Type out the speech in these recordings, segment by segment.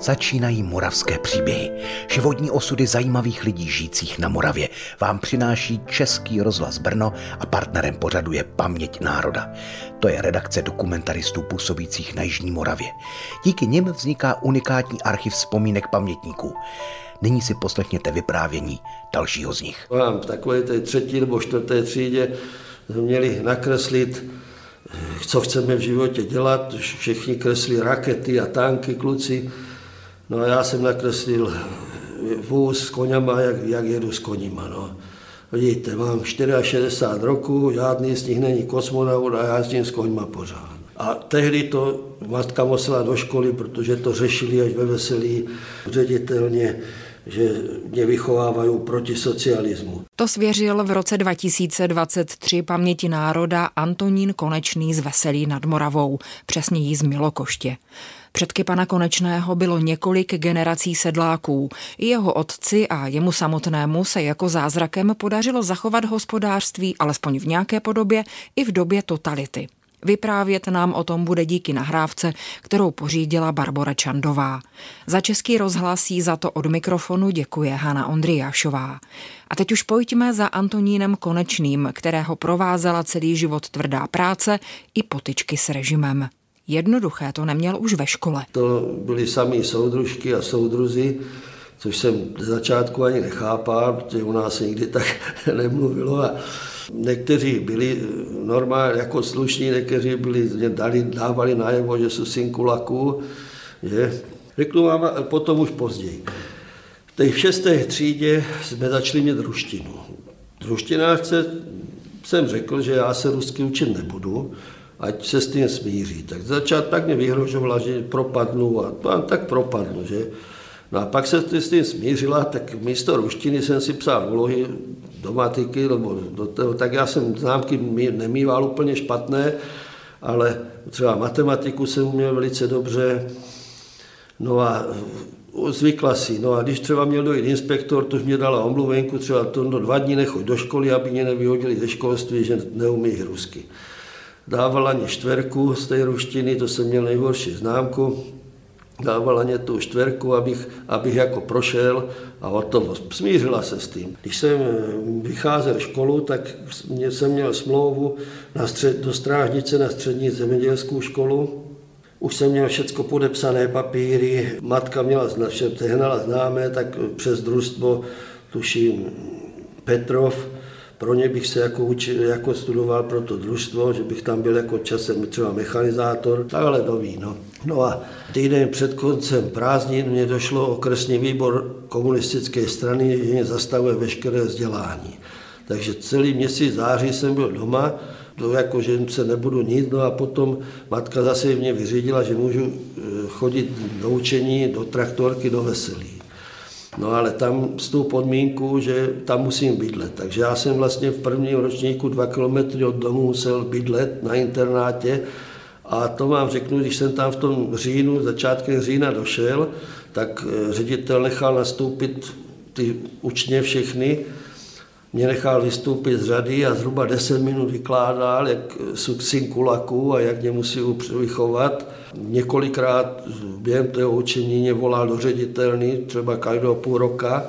Začínají moravské příběhy. Životní osudy zajímavých lidí žijících na Moravě vám přináší Český rozhlas Brno a partnerem pořadu je Paměť národa. To je redakce dokumentaristů působících na Jižní Moravě. Díky nim vzniká unikátní archiv vzpomínek pamětníků. Nyní si poslechněte vyprávění dalšího z nich. Mám v takové té třetí nebo čtvrté třídě měli nakreslit co chceme v životě dělat. Všichni kreslí rakety a tanky, kluci. No a já jsem nakreslil vůz s koněma, jak, jak jedu s koněma. No. Vidíte, mám 64 roku, žádný z nich není kosmonaut a já jezdím s koňma pořád. A tehdy to matka musela do školy, protože to řešili až ve veselí ředitelně že mě vychovávají proti socialismu. To svěřil v roce 2023 paměti národa Antonín Konečný z Veselí nad Moravou, přesněji z Milokoště. Předky pana Konečného bylo několik generací sedláků. I jeho otci a jemu samotnému se jako zázrakem podařilo zachovat hospodářství alespoň v nějaké podobě i v době totality. Vyprávět nám o tom bude díky nahrávce, kterou pořídila Barbara Čandová. Za český rozhlas jí za to od mikrofonu děkuje Hana Ondriášová. A teď už pojďme za Antonínem Konečným, kterého provázela celý život tvrdá práce i potyčky s režimem. Jednoduché to neměl už ve škole. To byly samý soudružky a soudruzi, což jsem z začátku ani nechápal, protože u nás se nikdy tak nemluvilo. A Někteří byli normálně jako slušní, někteří byli, dali, dávali najevo, že jsou syn kulaků. Že? Řeknu vám potom už později. V té šesté třídě jsme začali mít ruštinu. Ruštinářce jsem řekl, že já se rusky učit nebudu, ať se s tím smíří. Tak začát tak mě vyhrožovala, že propadnu a, a tak propadnu, že. No a pak se s tím smířila, tak místo ruštiny jsem si psal úlohy do matiky, nebo do toho, tak já jsem známky nemýval úplně špatné, ale třeba matematiku jsem uměl velice dobře, no a zvykla si. No a když třeba měl dojít inspektor, to mě dala omluvenku, třeba to do dva dní nechoď do školy, aby mě nevyhodili ze školství, že neumí rusky. Dávala mě čtverku z té ruštiny, to jsem měl nejhorší známku, dávala mě tu čtverku, abych, abych jako prošel a o tom smířila se s tím. Když jsem eh, vycházel školu, tak jsem měl smlouvu na střed, do strážnice na střední zemědělskou školu. Už jsem měl všechno podepsané papíry, matka měla vše tehnala známé, tak přes družstvo, tuším Petrov, pro ně bych se jako, učil, jako studoval pro to družstvo, že bych tam byl jako časem třeba mechanizátor, ale to ví. No. a týden před koncem prázdnin mě došlo okresní výbor komunistické strany, že mě zastavuje veškeré vzdělání. Takže celý měsíc září jsem byl doma, to jako, že se nebudu nic, no a potom matka zase mě vyřídila, že můžu eh, chodit do učení, do traktorky, do veselí. No ale tam s tou podmínku, že tam musím bydlet. Takže já jsem vlastně v prvním ročníku dva kilometry od domu musel bydlet na internátě a to vám řeknu, když jsem tam v tom říjnu, začátkem října došel, tak eh, ředitel nechal nastoupit ty učně všechny, mě nechal vystoupit z řady a zhruba 10 minut vykládal, jak syn kulaků a jak mě musí vychovat. Několikrát během toho učení mě volal do ředitelny, třeba každého půl roka,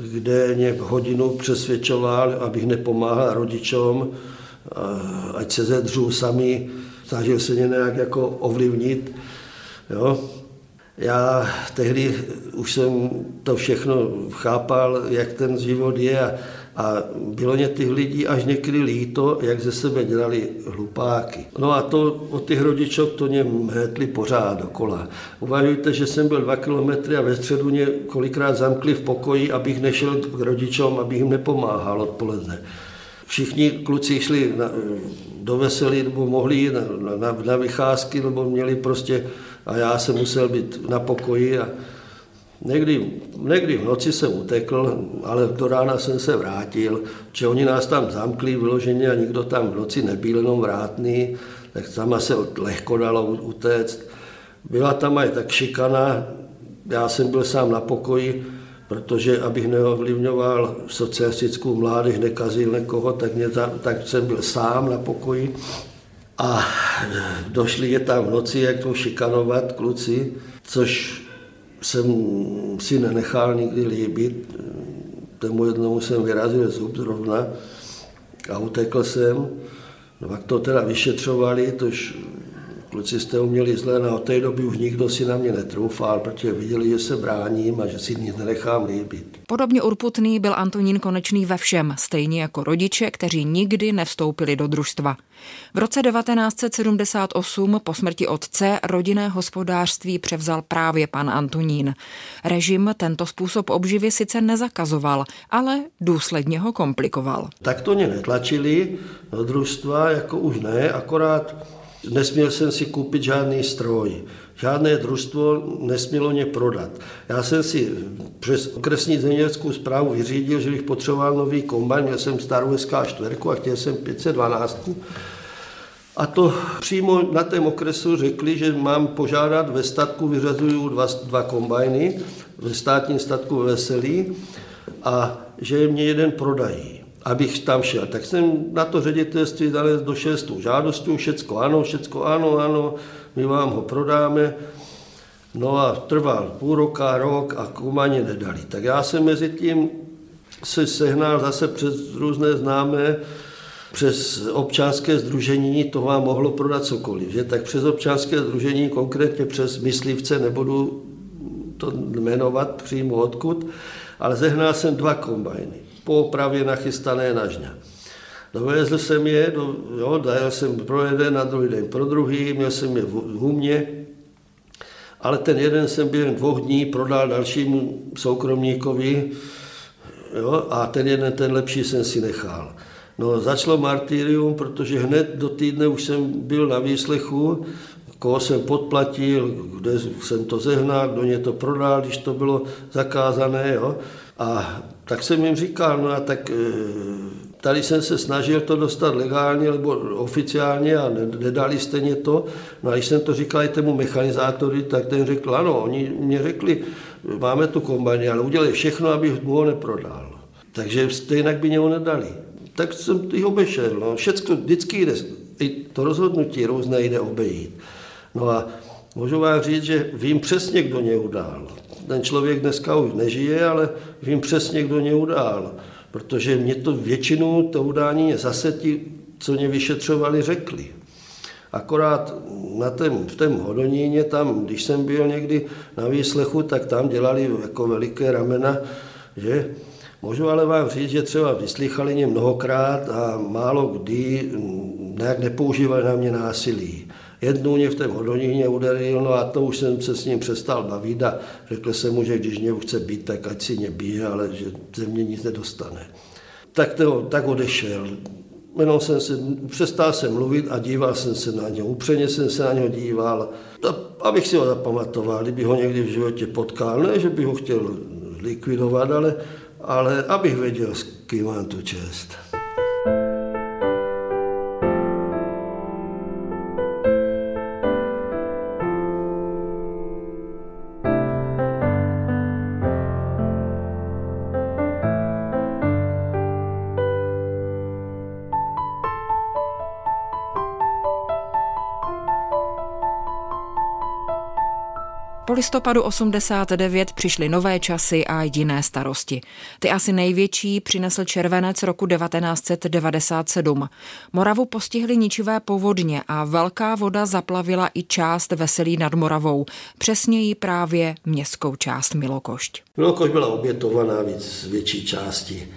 kde mě hodinu přesvědčoval, abych nepomáhal rodičům, ať se zedřu sami, snažil se mě nějak jako ovlivnit. Jo. Já tehdy už jsem to všechno chápal, jak ten život je a, a bylo mě těch lidí až někdy líto, jak ze sebe dělali hlupáky. No a to od těch rodičů to mě métli pořád dokola. Uvažujte, že jsem byl dva kilometry a ve středu mě kolikrát zamkli v pokoji, abych nešel k rodičům, abych jim nepomáhal odpoledne. Všichni kluci šli na, do veselí, nebo mohli jít na, na, na vycházky, nebo měli prostě a já jsem musel být na pokoji a někdy, někdy v noci jsem utekl, ale do rána jsem se vrátil, že oni nás tam zamkli vyloženě a nikdo tam v noci nebyl, jenom vrátný, tak tam se lehko dalo utéct. Byla tam aj tak šikana, já jsem byl sám na pokoji, protože abych neovlivňoval socialistickou mládež, nekazil někoho, tak, mě tam, tak jsem byl sám na pokoji. A došli je tam v noci, jak to šikanovat kluci, což jsem si nenechal nikdy líbit. Tomu jednomu jsem vyrazil zub zrovna a utekl jsem. No pak to teda vyšetřovali, tož kluci jste uměli zle, no od té doby už nikdo si na mě netroufal, protože viděli, že se bráním a že si nic nenechám líbit. Podobně urputný byl Antonín Konečný ve všem, stejně jako rodiče, kteří nikdy nevstoupili do družstva. V roce 1978 po smrti otce rodinné hospodářství převzal právě pan Antonín. Režim tento způsob obživy sice nezakazoval, ale důsledně ho komplikoval. Tak to mě netlačili do družstva, jako už ne, akorát Nesměl jsem si koupit žádný stroj. Žádné družstvo nesmělo mě prodat. Já jsem si přes okresní zemědělskou zprávu vyřídil, že bych potřeboval nový kombajn. Měl jsem starou SK4 a chtěl jsem 512. A to přímo na tém okresu řekli, že mám požádat ve statku, vyřazuju dva, dva kombajny, ve státním statku ve Veselí a že mě jeden prodají abych tam šel. Tak jsem na to ředitelství dal do šestou žádostí, všecko ano, všecko ano, ano, my vám ho prodáme. No a trval půl roka, rok a kumaně nedali. Tak já jsem mezi tím se sehnal zase přes různé známé, přes občanské združení to vám mohlo prodat cokoliv. Že? Tak přes občanské združení, konkrétně přes myslivce, nebudu to jmenovat přímo odkud, ale zehnal jsem dva kombajny po opravě nachystané na žňa. Dovezl jsem je, do, jo, dal jsem pro jeden, na druhý den pro druhý, měl jsem je v humě, ale ten jeden jsem během dvou dní prodal dalšímu soukromníkovi jo, a ten jeden, ten lepší jsem si nechal. No, začalo martyrium, protože hned do týdne už jsem byl na výslechu, koho jsem podplatil, kde jsem to zehnal, kdo mě to prodal, když to bylo zakázané. Jo. A tak jsem jim říkal, no a tak eh, tady jsem se snažil to dostat legálně nebo oficiálně a nedali jste mě to. No a když jsem to říkal i tému mechanizátory, tak ten řekl, ano, oni mě řekli, máme tu kombajny, ale udělali všechno, abych mu ho neprodal. Takže stejně by mě ho nedali. Tak jsem jich obešel. No. Všecko vždycky jde, i to rozhodnutí různé jde obejít. No a můžu vám říct, že vím přesně, kdo mě udál ten člověk dneska už nežije, ale vím přesně, kdo mě udál. Protože mě to většinu to udání zase ti, co mě vyšetřovali, řekli. Akorát na tém, v tom Hodoníně, tam, když jsem byl někdy na výslechu, tak tam dělali jako veliké ramena, že Můžu ale vám říct, že třeba vyslychali mě mnohokrát a málo kdy nějak nepoužívali na mě násilí. Jednou mě v té hodoníně uderil, no a to už jsem se s ním přestal bavit a řekl jsem mu, že když mě chce být, tak ať si mě bije, ale že ze mě nic nedostane. Tak, to, tak odešel. Jenom jsem se, přestal jsem mluvit a díval jsem se na něj. Upřeně jsem se na něho díval, to, abych si ho zapamatoval, kdyby ho někdy v životě potkal. Ne, že bych ho chtěl likvidovat, ale, ale abych věděl, s kým mám tu čest. Po listopadu 89 přišly nové časy a jiné starosti. Ty asi největší přinesl červenec roku 1997. Moravu postihly ničivé povodně a velká voda zaplavila i část Veselí nad Moravou, přesněji právě městskou část Milokošť. Milokošť byla obětovaná víc z větší části.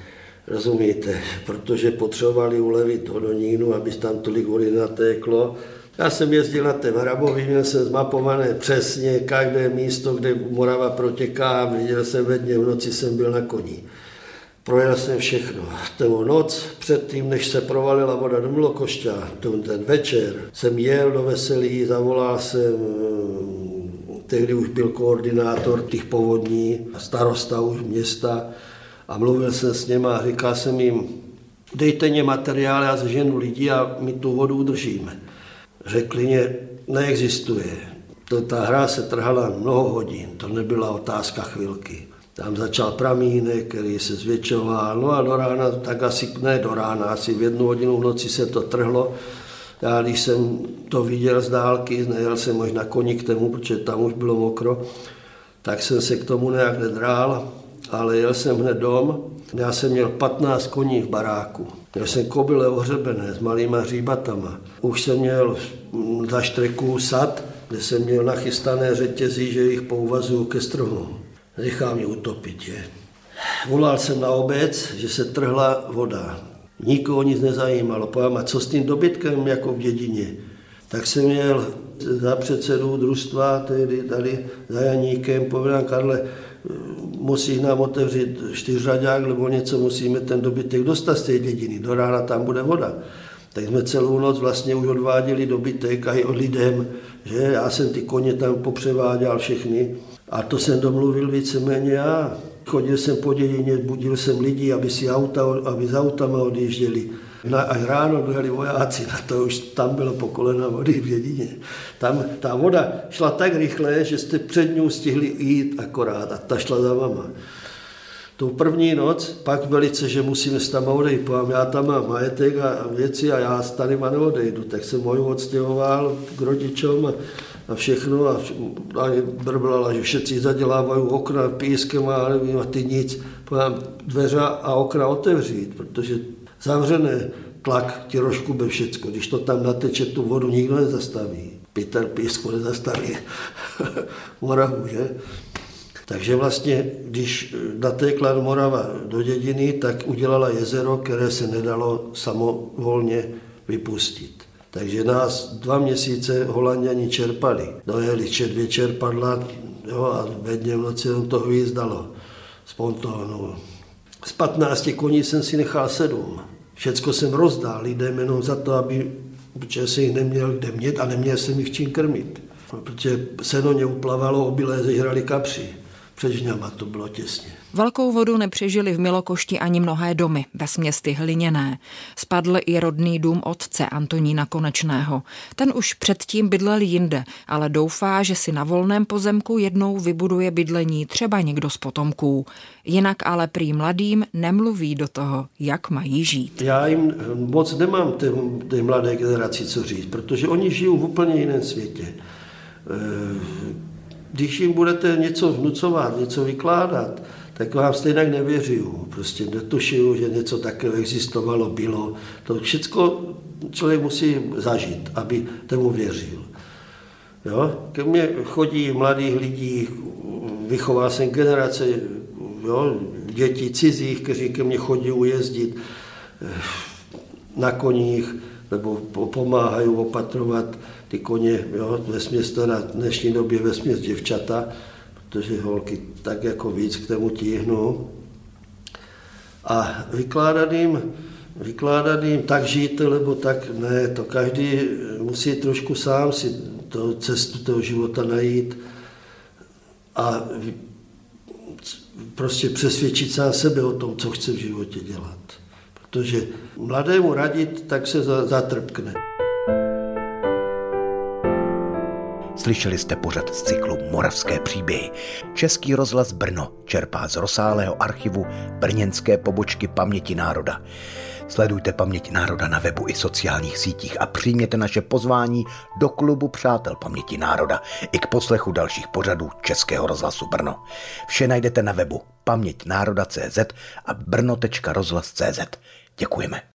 Rozumíte, protože potřebovali ulevit hodonínu, aby tam tolik vody natéklo já jsem jezdil na té Varabově, měl jsem zmapované přesně každé místo, kde Morava protěká, viděl jsem ve dně, v noci jsem byl na koni. Projel jsem všechno. Temu noc, předtím, než se provalila voda do Mlokošťa, ten večer, jsem jel do Veselí, zavolal jsem, tehdy už byl koordinátor těch povodní, starosta už města, a mluvil jsem s něma a říkal jsem jim, dejte mě materiál, já zženu lidi a my tu vodu udržíme řekli mě, neexistuje. To, ta hra se trhala mnoho hodin, to nebyla otázka chvilky. Tam začal pramínek, který se zvětšoval, no a do rána, tak asi ne do rána, asi v jednu hodinu v noci se to trhlo. Já když jsem to viděl z dálky, nejel jsem možná koni k tomu, protože tam už bylo mokro, tak jsem se k tomu nějak nedrál, ale jel jsem hned dom. Já jsem měl 15 koní v baráku. Měl jsem kobyle ohřebené s malýma hříbatama. Už jsem měl za štreku sad, kde jsem měl nachystané řetězí, že jich pouvazuju ke stromu. Nechám je utopit, je. Volal jsem na obec, že se trhla voda. Nikoho nic nezajímalo. Povím, a co s tím dobytkem jako v dědině? Tak jsem měl za předsedu družstva, tedy tady za Janíkem, povedal Karle, musí nám otevřít čtyřřadák, nebo něco musíme ten dobytek dostat z té dědiny. Do rána tam bude voda. Tak jsme celou noc vlastně už odváděli dobytek a i od lidem, že já jsem ty koně tam popřeváděl všechny. A to jsem domluvil víceméně já. Chodil jsem po dědině, budil jsem lidi, aby si auta, aby s autama odjížděli. Na, až ráno dojeli vojáci, na to už tam bylo po kolena vody v jedině. Tam ta voda šla tak rychle, že jste před ní stihli jít akorát a ta šla za vama. Tu první noc, pak velice, že musíme s tam odejít, povím, já tam mám majetek a věci a já s tady neodejdu, tak jsem moju odstěhoval k rodičům a, a všechno a, a brblala, že všetci zadělávají okna pískem a nevím, a ty nic. Povím, dveře a okna otevřít, protože zavřené tlak ti rozkube všecko. Když to tam nateče tu vodu, nikdo nezastaví. Peter písku nezastaví Moravu, že? Takže vlastně, když natékla Morava do dědiny, tak udělala jezero, které se nedalo samovolně vypustit. Takže nás dva měsíce holanděni čerpali. Dojeli dvě čerpadla jo, a ve dně v noci to hvízdalo z pontónu. Z 15 koní jsem si nechal sedm. Všecko jsem rozdál lidem jenom za to, aby, protože se jich neměl kde mět a neměl jsem jich čím krmit. Protože seno ně uplavalo, obilé zežrali kapři před žňama to bylo těsně. Velkou vodu nepřežili v Milokošti ani mnohé domy, ve směsty hliněné. Spadl i rodný dům otce Antonína Konečného. Ten už předtím bydlel jinde, ale doufá, že si na volném pozemku jednou vybuduje bydlení třeba někdo z potomků. Jinak ale prý mladým nemluví do toho, jak mají žít. Já jim moc nemám té, té mladé generaci co říct, protože oni žijou v úplně jiném světě e, když jim budete něco vnucovat, něco vykládat, tak vám stejně nevěřím. Prostě netušuju, že něco takového existovalo, bylo. To všechno člověk musí zažít, aby tomu věřil. Jo? Ke mně chodí mladých lidí, vychoval jsem generace jo, dětí cizích, kteří ke mně chodí ujezdit eh, na koních, nebo pomáhají opatrovat ty koně, jo, ve směs teda dnešní době ve směs děvčata, protože holky tak jako víc k tomu tíhnou. A vykládat jim, vykládat jim tak žijte, nebo tak ne, to každý musí trošku sám si to cestu toho života najít a prostě přesvědčit sám sebe o tom, co chce v životě dělat. Protože mladému radit, tak se zatrpkne. Slyšeli jste pořad z cyklu Moravské příběhy. Český rozhlas Brno čerpá z rozsáhlého archivu brněnské pobočky Paměti národa. Sledujte Paměť národa na webu i sociálních sítích a přijměte naše pozvání do klubu Přátel Paměti národa i k poslechu dalších pořadů Českého rozhlasu Brno. Vše najdete na webu paměťnároda.cz a brno.rozhlas.cz. Děkujeme.